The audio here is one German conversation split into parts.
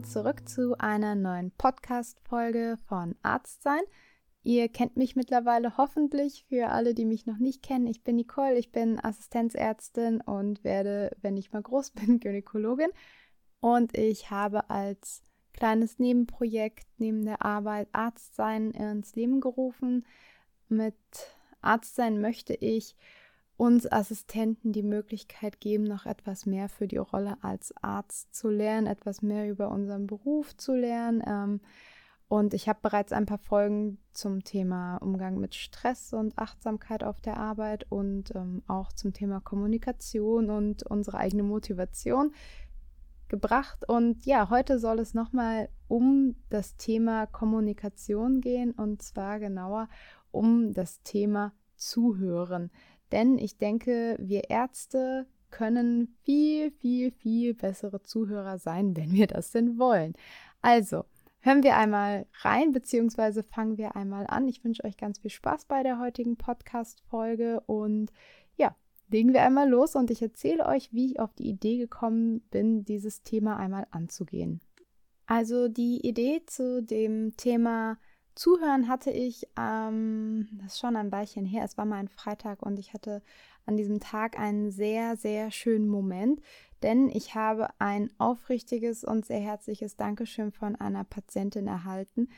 willkommen zurück zu einer neuen Podcast-Folge von Arztsein. Ihr kennt mich mittlerweile hoffentlich. Für alle, die mich noch nicht kennen, ich bin Nicole, ich bin Assistenzärztin und werde, wenn ich mal groß bin, Gynäkologin. Und ich habe als kleines Nebenprojekt neben der Arbeit Arztsein ins Leben gerufen. Mit Arztsein möchte ich uns Assistenten die Möglichkeit geben, noch etwas mehr für die Rolle als Arzt zu lernen, etwas mehr über unseren Beruf zu lernen. Ähm, und ich habe bereits ein paar Folgen zum Thema Umgang mit Stress und Achtsamkeit auf der Arbeit und ähm, auch zum Thema Kommunikation und unsere eigene Motivation gebracht. Und ja, heute soll es nochmal um das Thema Kommunikation gehen und zwar genauer um das Thema Zuhören. Denn ich denke, wir Ärzte können viel, viel, viel bessere Zuhörer sein, wenn wir das denn wollen. Also, hören wir einmal rein, beziehungsweise fangen wir einmal an. Ich wünsche euch ganz viel Spaß bei der heutigen Podcast-Folge und ja, legen wir einmal los und ich erzähle euch, wie ich auf die Idee gekommen bin, dieses Thema einmal anzugehen. Also die Idee zu dem Thema Zuhören hatte ich, ähm, das ist schon ein Weilchen her, es war mal ein Freitag und ich hatte an diesem Tag einen sehr, sehr schönen Moment, denn ich habe ein aufrichtiges und sehr herzliches Dankeschön von einer Patientin erhalten,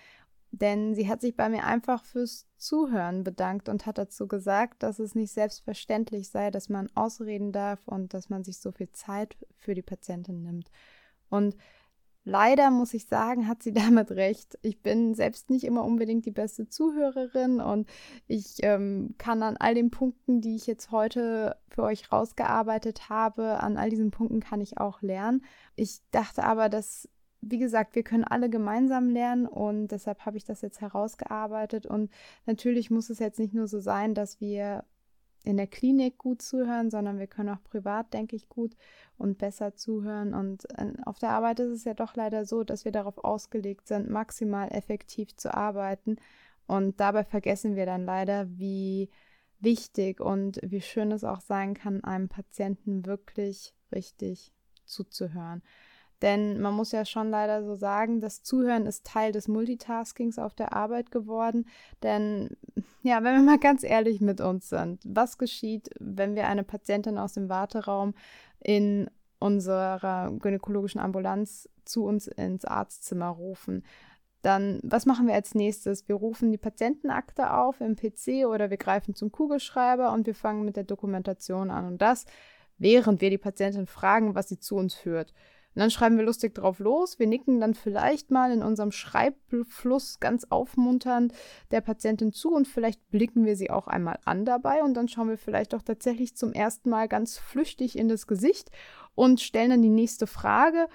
denn sie hat sich bei mir einfach fürs Zuhören bedankt und hat dazu gesagt, dass es nicht selbstverständlich sei, dass man ausreden darf und dass man sich so viel Zeit für die Patientin nimmt. Und Leider muss ich sagen, hat sie damit recht. Ich bin selbst nicht immer unbedingt die beste Zuhörerin und ich ähm, kann an all den Punkten, die ich jetzt heute für euch rausgearbeitet habe, an all diesen Punkten kann ich auch lernen. Ich dachte aber, dass, wie gesagt, wir können alle gemeinsam lernen und deshalb habe ich das jetzt herausgearbeitet und natürlich muss es jetzt nicht nur so sein, dass wir in der Klinik gut zuhören, sondern wir können auch privat, denke ich, gut und besser zuhören. Und äh, auf der Arbeit ist es ja doch leider so, dass wir darauf ausgelegt sind, maximal effektiv zu arbeiten. Und dabei vergessen wir dann leider, wie wichtig und wie schön es auch sein kann, einem Patienten wirklich richtig zuzuhören. Denn man muss ja schon leider so sagen, das Zuhören ist Teil des Multitaskings auf der Arbeit geworden. Denn ja, wenn wir mal ganz ehrlich mit uns sind, was geschieht, wenn wir eine Patientin aus dem Warteraum in unserer gynäkologischen Ambulanz zu uns ins Arztzimmer rufen? Dann, was machen wir als nächstes? Wir rufen die Patientenakte auf im PC oder wir greifen zum Kugelschreiber und wir fangen mit der Dokumentation an. Und das, während wir die Patientin fragen, was sie zu uns führt. Und dann schreiben wir lustig drauf los. Wir nicken dann vielleicht mal in unserem Schreibfluss ganz aufmunternd der Patientin zu und vielleicht blicken wir sie auch einmal an dabei und dann schauen wir vielleicht auch tatsächlich zum ersten Mal ganz flüchtig in das Gesicht und stellen dann die nächste Frage.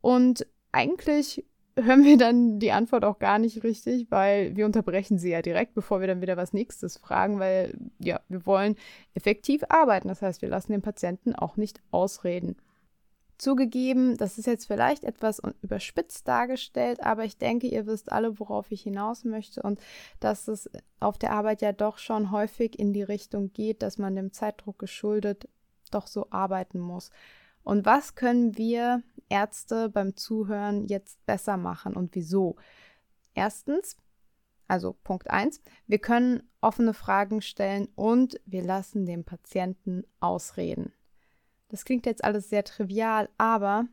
Und eigentlich hören wir dann die Antwort auch gar nicht richtig, weil wir unterbrechen sie ja direkt, bevor wir dann wieder was Nächstes fragen, weil ja, wir wollen effektiv arbeiten. Das heißt, wir lassen den Patienten auch nicht ausreden. Zugegeben, das ist jetzt vielleicht etwas überspitzt dargestellt, aber ich denke, ihr wisst alle, worauf ich hinaus möchte und dass es auf der Arbeit ja doch schon häufig in die Richtung geht, dass man dem Zeitdruck geschuldet doch so arbeiten muss. Und was können wir Ärzte beim Zuhören jetzt besser machen und wieso? Erstens, also Punkt 1, wir können offene Fragen stellen und wir lassen den Patienten ausreden. Das klingt jetzt alles sehr trivial, aber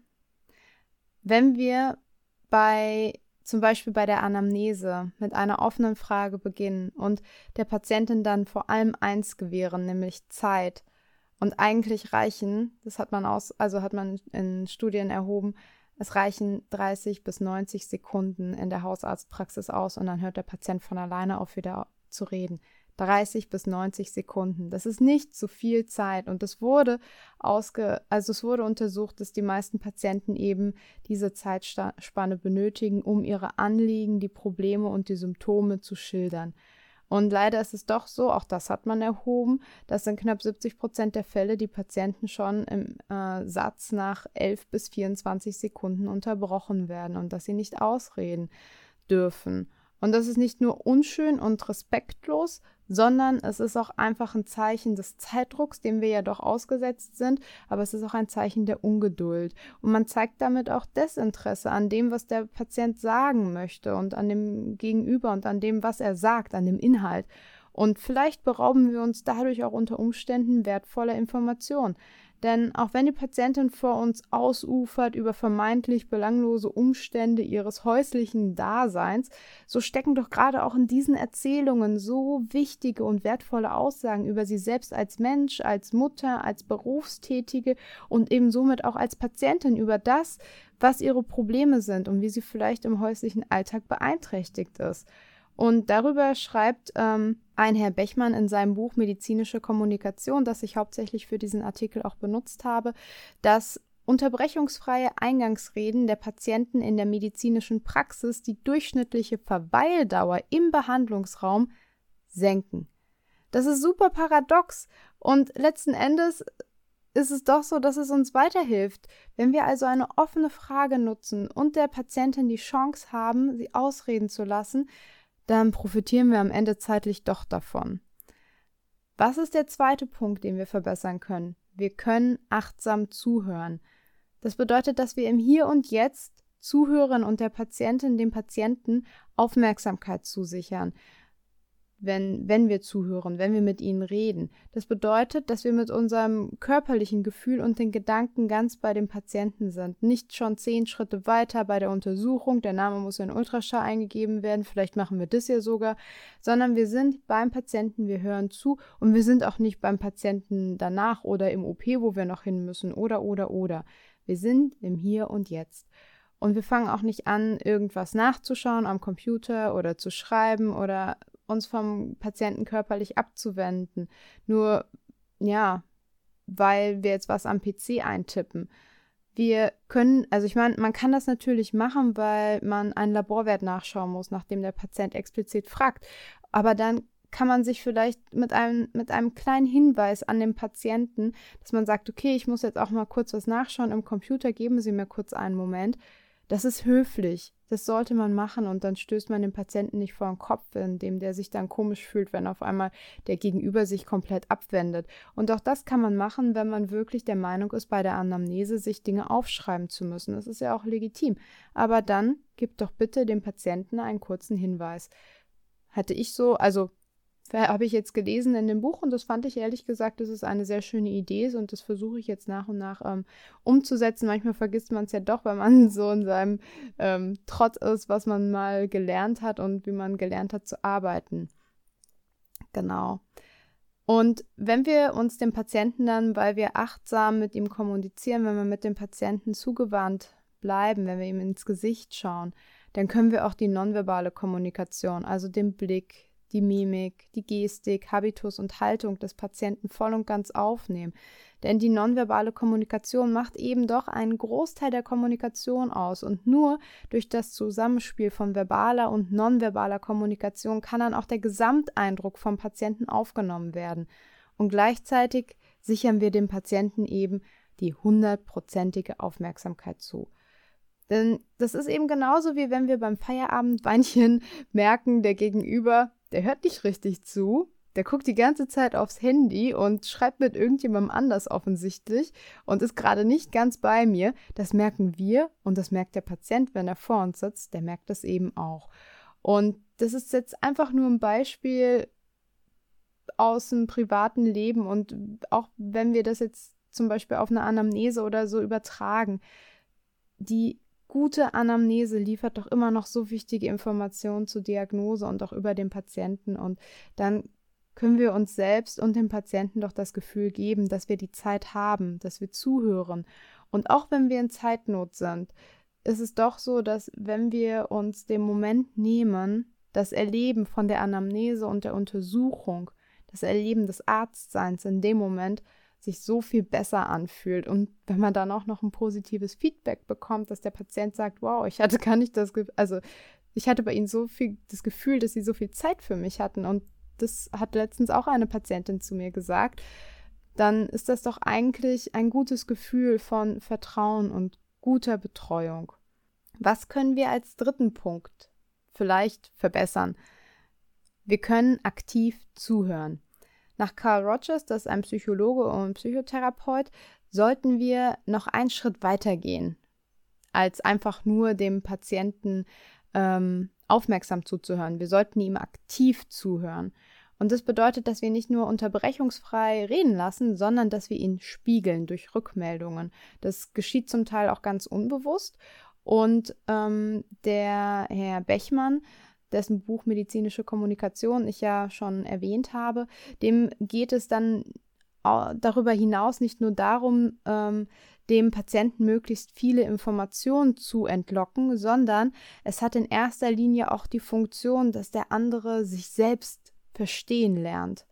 wenn wir bei zum Beispiel bei der Anamnese mit einer offenen Frage beginnen und der Patientin dann vor allem eins gewähren, nämlich Zeit. Und eigentlich reichen, das hat man aus, also hat man in Studien erhoben, es reichen 30 bis 90 Sekunden in der Hausarztpraxis aus und dann hört der Patient von alleine auf, wieder zu reden. 30 bis 90 Sekunden. Das ist nicht zu viel Zeit und es wurde ausge, also es wurde untersucht, dass die meisten Patienten eben diese Zeitspanne benötigen, um ihre Anliegen, die Probleme und die Symptome zu schildern. Und leider ist es doch so, auch das hat man erhoben, dass in knapp 70 Prozent der Fälle die Patienten schon im äh, Satz nach 11 bis 24 Sekunden unterbrochen werden und dass sie nicht ausreden dürfen. Und das ist nicht nur unschön und respektlos, sondern es ist auch einfach ein Zeichen des Zeitdrucks, dem wir ja doch ausgesetzt sind, aber es ist auch ein Zeichen der Ungeduld. Und man zeigt damit auch Desinteresse an dem, was der Patient sagen möchte und an dem Gegenüber und an dem, was er sagt, an dem Inhalt. Und vielleicht berauben wir uns dadurch auch unter Umständen wertvoller Informationen. Denn auch wenn die Patientin vor uns ausufert über vermeintlich belanglose Umstände ihres häuslichen Daseins, so stecken doch gerade auch in diesen Erzählungen so wichtige und wertvolle Aussagen über sie selbst als Mensch, als Mutter, als Berufstätige und eben somit auch als Patientin über das, was ihre Probleme sind und wie sie vielleicht im häuslichen Alltag beeinträchtigt ist. Und darüber schreibt ähm, ein Herr Bechmann in seinem Buch Medizinische Kommunikation, das ich hauptsächlich für diesen Artikel auch benutzt habe, dass unterbrechungsfreie Eingangsreden der Patienten in der medizinischen Praxis die durchschnittliche Verweildauer im Behandlungsraum senken. Das ist super paradox und letzten Endes ist es doch so, dass es uns weiterhilft. Wenn wir also eine offene Frage nutzen und der Patientin die Chance haben, sie ausreden zu lassen, dann profitieren wir am Ende zeitlich doch davon. Was ist der zweite Punkt, den wir verbessern können? Wir können achtsam zuhören. Das bedeutet, dass wir im Hier und Jetzt zuhören und der Patientin, dem Patienten Aufmerksamkeit zusichern wenn, wenn wir zuhören, wenn wir mit ihnen reden. Das bedeutet, dass wir mit unserem körperlichen Gefühl und den Gedanken ganz bei dem Patienten sind. Nicht schon zehn Schritte weiter bei der Untersuchung, der Name muss in Ultraschall eingegeben werden, vielleicht machen wir das ja sogar, sondern wir sind beim Patienten, wir hören zu und wir sind auch nicht beim Patienten danach oder im OP, wo wir noch hin müssen oder oder oder. Wir sind im Hier und Jetzt. Und wir fangen auch nicht an, irgendwas nachzuschauen am Computer oder zu schreiben oder uns vom Patienten körperlich abzuwenden. Nur, ja, weil wir jetzt was am PC eintippen. Wir können, also ich meine, man kann das natürlich machen, weil man einen Laborwert nachschauen muss, nachdem der Patient explizit fragt. Aber dann kann man sich vielleicht mit einem, mit einem kleinen Hinweis an den Patienten, dass man sagt, okay, ich muss jetzt auch mal kurz was nachschauen im Computer, geben Sie mir kurz einen Moment, das ist höflich. Das sollte man machen und dann stößt man den Patienten nicht vor den Kopf, indem der sich dann komisch fühlt, wenn auf einmal der Gegenüber sich komplett abwendet. Und auch das kann man machen, wenn man wirklich der Meinung ist, bei der Anamnese sich Dinge aufschreiben zu müssen. Das ist ja auch legitim. Aber dann gib doch bitte dem Patienten einen kurzen Hinweis. Hatte ich so, also habe ich jetzt gelesen in dem Buch und das fand ich ehrlich gesagt, das ist eine sehr schöne Idee und das versuche ich jetzt nach und nach ähm, umzusetzen. Manchmal vergisst man es ja doch, wenn man so in seinem ähm, Trott ist, was man mal gelernt hat und wie man gelernt hat zu arbeiten. Genau. Und wenn wir uns dem Patienten dann, weil wir achtsam mit ihm kommunizieren, wenn wir mit dem Patienten zugewandt bleiben, wenn wir ihm ins Gesicht schauen, dann können wir auch die nonverbale Kommunikation, also den Blick, die Mimik, die Gestik, Habitus und Haltung des Patienten voll und ganz aufnehmen. Denn die nonverbale Kommunikation macht eben doch einen Großteil der Kommunikation aus und nur durch das Zusammenspiel von verbaler und nonverbaler Kommunikation kann dann auch der Gesamteindruck vom Patienten aufgenommen werden. Und gleichzeitig sichern wir dem Patienten eben die hundertprozentige Aufmerksamkeit zu. Denn das ist eben genauso wie wenn wir beim Feierabendweinchen merken, der Gegenüber der hört nicht richtig zu. Der guckt die ganze Zeit aufs Handy und schreibt mit irgendjemandem anders offensichtlich und ist gerade nicht ganz bei mir. Das merken wir und das merkt der Patient, wenn er vor uns sitzt. Der merkt das eben auch. Und das ist jetzt einfach nur ein Beispiel aus dem privaten Leben und auch wenn wir das jetzt zum Beispiel auf eine Anamnese oder so übertragen, die gute Anamnese liefert doch immer noch so wichtige Informationen zur Diagnose und auch über den Patienten. Und dann können wir uns selbst und dem Patienten doch das Gefühl geben, dass wir die Zeit haben, dass wir zuhören. Und auch wenn wir in Zeitnot sind, ist es doch so, dass wenn wir uns den Moment nehmen, das Erleben von der Anamnese und der Untersuchung, das Erleben des Arztseins in dem Moment sich so viel besser anfühlt. Und wenn man dann auch noch ein positives Feedback bekommt, dass der Patient sagt, wow, ich hatte gar nicht das, Ge also ich hatte bei ihnen so viel das Gefühl, dass sie so viel Zeit für mich hatten. Und das hat letztens auch eine Patientin zu mir gesagt. Dann ist das doch eigentlich ein gutes Gefühl von Vertrauen und guter Betreuung. Was können wir als dritten Punkt vielleicht verbessern? Wir können aktiv zuhören. Nach Carl Rogers, das ist ein Psychologe und Psychotherapeut, sollten wir noch einen Schritt weiter gehen, als einfach nur dem Patienten ähm, aufmerksam zuzuhören. Wir sollten ihm aktiv zuhören. Und das bedeutet, dass wir nicht nur unterbrechungsfrei reden lassen, sondern dass wir ihn spiegeln durch Rückmeldungen. Das geschieht zum Teil auch ganz unbewusst. Und ähm, der Herr Bechmann, dessen Buch Medizinische Kommunikation ich ja schon erwähnt habe, dem geht es dann darüber hinaus nicht nur darum, ähm, dem Patienten möglichst viele Informationen zu entlocken, sondern es hat in erster Linie auch die Funktion, dass der andere sich selbst verstehen lernt.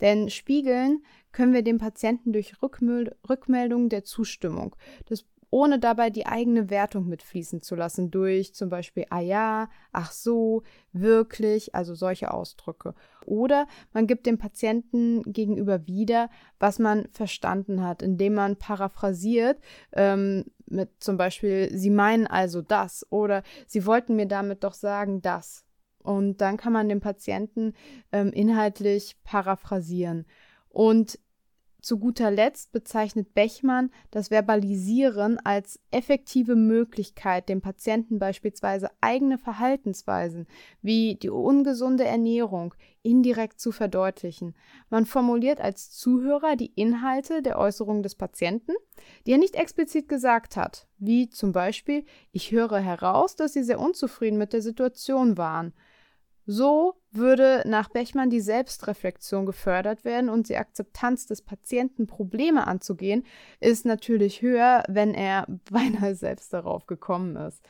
Denn spiegeln können wir dem Patienten durch Rückmeldung der Zustimmung. Das ohne dabei die eigene Wertung mitfließen zu lassen, durch zum Beispiel ah ja, ach so, wirklich, also solche Ausdrücke. Oder man gibt dem Patienten gegenüber wieder, was man verstanden hat, indem man paraphrasiert, ähm, mit zum Beispiel, Sie meinen also das oder Sie wollten mir damit doch sagen das. Und dann kann man den Patienten ähm, inhaltlich paraphrasieren. Und zu guter Letzt bezeichnet Bechmann das Verbalisieren als effektive Möglichkeit, dem Patienten beispielsweise eigene Verhaltensweisen wie die ungesunde Ernährung indirekt zu verdeutlichen. Man formuliert als Zuhörer die Inhalte der Äußerungen des Patienten, die er nicht explizit gesagt hat, wie zum Beispiel ich höre heraus, dass Sie sehr unzufrieden mit der Situation waren so würde nach Bechmann die Selbstreflexion gefördert werden und die Akzeptanz des Patienten, Probleme anzugehen, ist natürlich höher, wenn er beinahe selbst darauf gekommen ist.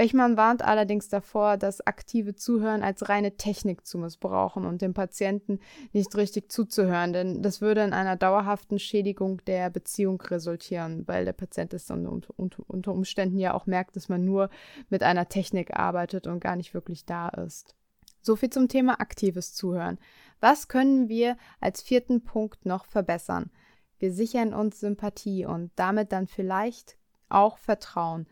Bechmann warnt allerdings davor, das aktive Zuhören als reine Technik zu missbrauchen und dem Patienten nicht richtig zuzuhören, denn das würde in einer dauerhaften Schädigung der Beziehung resultieren, weil der Patient es dann unter Umständen ja auch merkt, dass man nur mit einer Technik arbeitet und gar nicht wirklich da ist. So viel zum Thema aktives Zuhören. Was können wir als vierten Punkt noch verbessern? Wir sichern uns Sympathie und damit dann vielleicht auch Vertrauen.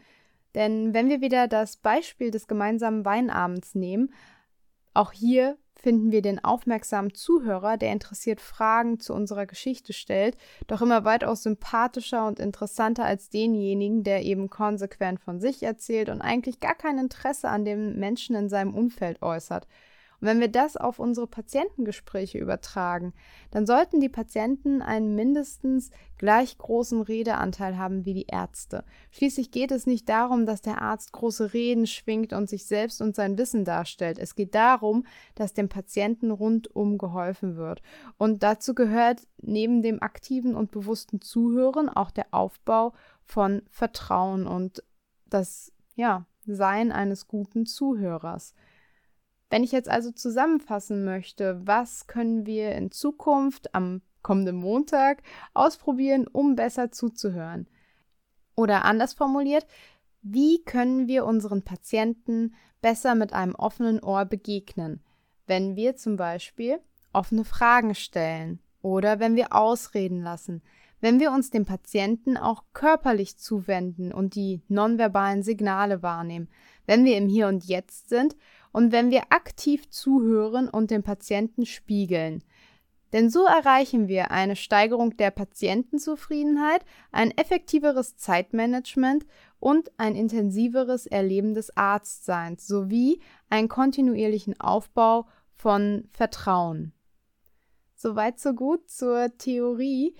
Denn wenn wir wieder das Beispiel des gemeinsamen Weinabends nehmen, auch hier finden wir den aufmerksamen Zuhörer, der interessiert Fragen zu unserer Geschichte stellt, doch immer weitaus sympathischer und interessanter als denjenigen, der eben konsequent von sich erzählt und eigentlich gar kein Interesse an dem Menschen in seinem Umfeld äußert. Und wenn wir das auf unsere Patientengespräche übertragen, dann sollten die Patienten einen mindestens gleich großen Redeanteil haben wie die Ärzte. Schließlich geht es nicht darum, dass der Arzt große Reden schwingt und sich selbst und sein Wissen darstellt. Es geht darum, dass dem Patienten rundum geholfen wird. Und dazu gehört neben dem aktiven und bewussten Zuhören auch der Aufbau von Vertrauen und das ja, Sein eines guten Zuhörers. Wenn ich jetzt also zusammenfassen möchte, was können wir in Zukunft am kommenden Montag ausprobieren, um besser zuzuhören? Oder anders formuliert, wie können wir unseren Patienten besser mit einem offenen Ohr begegnen, wenn wir zum Beispiel offene Fragen stellen oder wenn wir ausreden lassen, wenn wir uns dem Patienten auch körperlich zuwenden und die nonverbalen Signale wahrnehmen, wenn wir im Hier und Jetzt sind und wenn wir aktiv zuhören und den Patienten spiegeln. Denn so erreichen wir eine Steigerung der Patientenzufriedenheit, ein effektiveres Zeitmanagement und ein intensiveres Erleben des Arztseins sowie einen kontinuierlichen Aufbau von Vertrauen. Soweit so gut zur Theorie.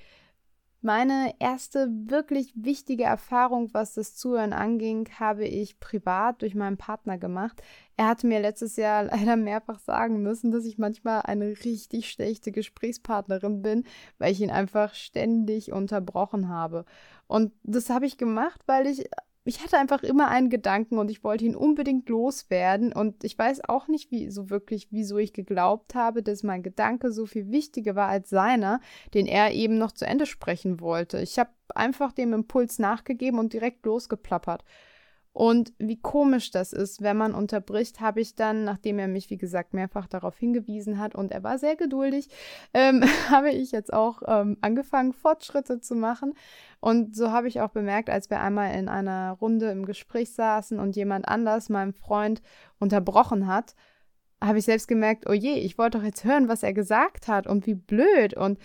Meine erste wirklich wichtige Erfahrung, was das Zuhören anging, habe ich privat durch meinen Partner gemacht. Er hatte mir letztes Jahr leider mehrfach sagen müssen, dass ich manchmal eine richtig schlechte Gesprächspartnerin bin, weil ich ihn einfach ständig unterbrochen habe. Und das habe ich gemacht, weil ich ich hatte einfach immer einen Gedanken und ich wollte ihn unbedingt loswerden. Und ich weiß auch nicht, wie so wirklich, wieso ich geglaubt habe, dass mein Gedanke so viel wichtiger war als seiner, den er eben noch zu Ende sprechen wollte. Ich habe einfach dem Impuls nachgegeben und direkt losgeplappert. Und wie komisch das ist, wenn man unterbricht, habe ich dann, nachdem er mich, wie gesagt, mehrfach darauf hingewiesen hat und er war sehr geduldig, ähm, habe ich jetzt auch ähm, angefangen, Fortschritte zu machen. Und so habe ich auch bemerkt, als wir einmal in einer Runde im Gespräch saßen und jemand anders meinen Freund unterbrochen hat, habe ich selbst gemerkt, oh je, ich wollte doch jetzt hören, was er gesagt hat und wie blöd. Und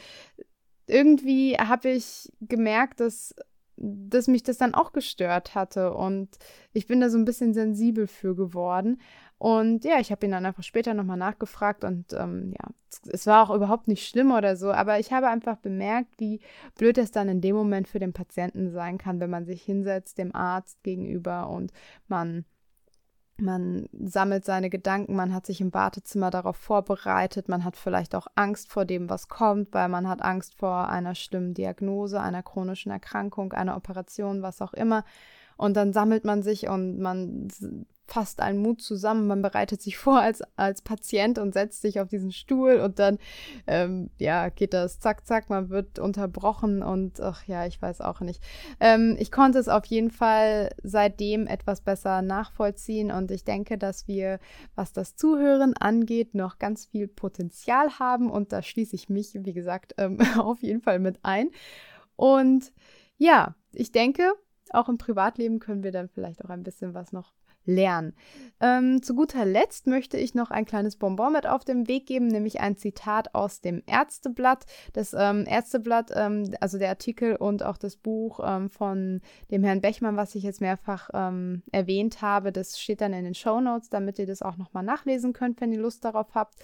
irgendwie habe ich gemerkt, dass, dass mich das dann auch gestört hatte. Und ich bin da so ein bisschen sensibel für geworden. Und ja, ich habe ihn dann einfach später nochmal nachgefragt und ähm, ja, es war auch überhaupt nicht schlimm oder so, aber ich habe einfach bemerkt, wie blöd es dann in dem Moment für den Patienten sein kann, wenn man sich hinsetzt dem Arzt gegenüber und man man sammelt seine Gedanken, man hat sich im Wartezimmer darauf vorbereitet, man hat vielleicht auch Angst vor dem, was kommt, weil man hat Angst vor einer schlimmen Diagnose, einer chronischen Erkrankung, einer Operation, was auch immer. Und dann sammelt man sich und man fasst allen Mut zusammen, man bereitet sich vor als, als Patient und setzt sich auf diesen Stuhl und dann, ähm, ja, geht das zack, zack, man wird unterbrochen und ach ja, ich weiß auch nicht. Ähm, ich konnte es auf jeden Fall seitdem etwas besser nachvollziehen und ich denke, dass wir, was das Zuhören angeht, noch ganz viel Potenzial haben und da schließe ich mich, wie gesagt, ähm, auf jeden Fall mit ein. Und ja, ich denke, auch im Privatleben können wir dann vielleicht auch ein bisschen was noch lernen. Ähm, zu guter Letzt möchte ich noch ein kleines Bonbon mit auf den Weg geben, nämlich ein Zitat aus dem Ärzteblatt. Das ähm, Ärzteblatt, ähm, also der Artikel und auch das Buch ähm, von dem Herrn Bechmann, was ich jetzt mehrfach ähm, erwähnt habe, das steht dann in den Show Notes, damit ihr das auch nochmal nachlesen könnt, wenn ihr Lust darauf habt.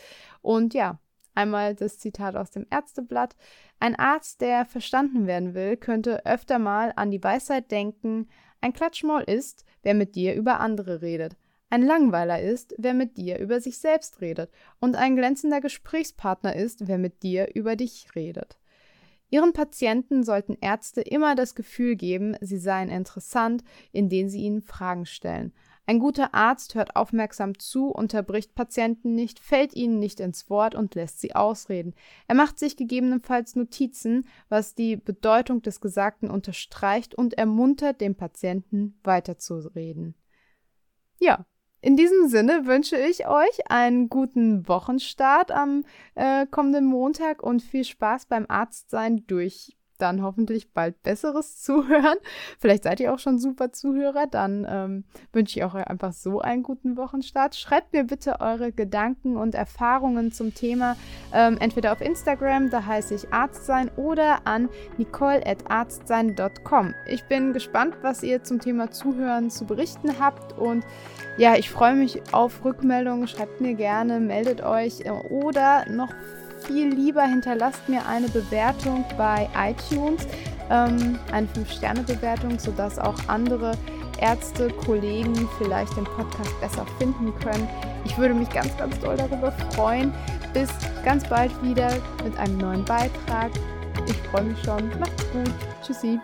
Und ja, Einmal das Zitat aus dem Ärzteblatt. Ein Arzt, der verstanden werden will, könnte öfter mal an die Weisheit denken, ein Klatschmaul ist, wer mit dir über andere redet. Ein Langweiler ist, wer mit dir über sich selbst redet. Und ein glänzender Gesprächspartner ist, wer mit dir über dich redet. Ihren Patienten sollten Ärzte immer das Gefühl geben, sie seien interessant, indem sie ihnen Fragen stellen. Ein guter Arzt hört aufmerksam zu, unterbricht Patienten nicht, fällt ihnen nicht ins Wort und lässt sie ausreden. Er macht sich gegebenenfalls Notizen, was die Bedeutung des Gesagten unterstreicht und ermuntert den Patienten weiterzureden. Ja, in diesem Sinne wünsche ich euch einen guten Wochenstart am äh, kommenden Montag und viel Spaß beim Arztsein durch dann hoffentlich bald besseres Zuhören. Vielleicht seid ihr auch schon super Zuhörer. Dann ähm, wünsche ich auch einfach so einen guten Wochenstart. Schreibt mir bitte eure Gedanken und Erfahrungen zum Thema ähm, entweder auf Instagram, da heiße ich Arztsein, oder an nicole.arztsein.com. Ich bin gespannt, was ihr zum Thema Zuhören zu berichten habt und ja, ich freue mich auf Rückmeldungen. Schreibt mir gerne, meldet euch äh, oder noch viel lieber hinterlasst mir eine Bewertung bei iTunes, ähm, eine 5-Sterne-Bewertung, sodass auch andere Ärzte, Kollegen vielleicht den Podcast besser finden können. Ich würde mich ganz, ganz doll darüber freuen. Bis ganz bald wieder mit einem neuen Beitrag. Ich freue mich schon. Macht's gut. Tschüssi.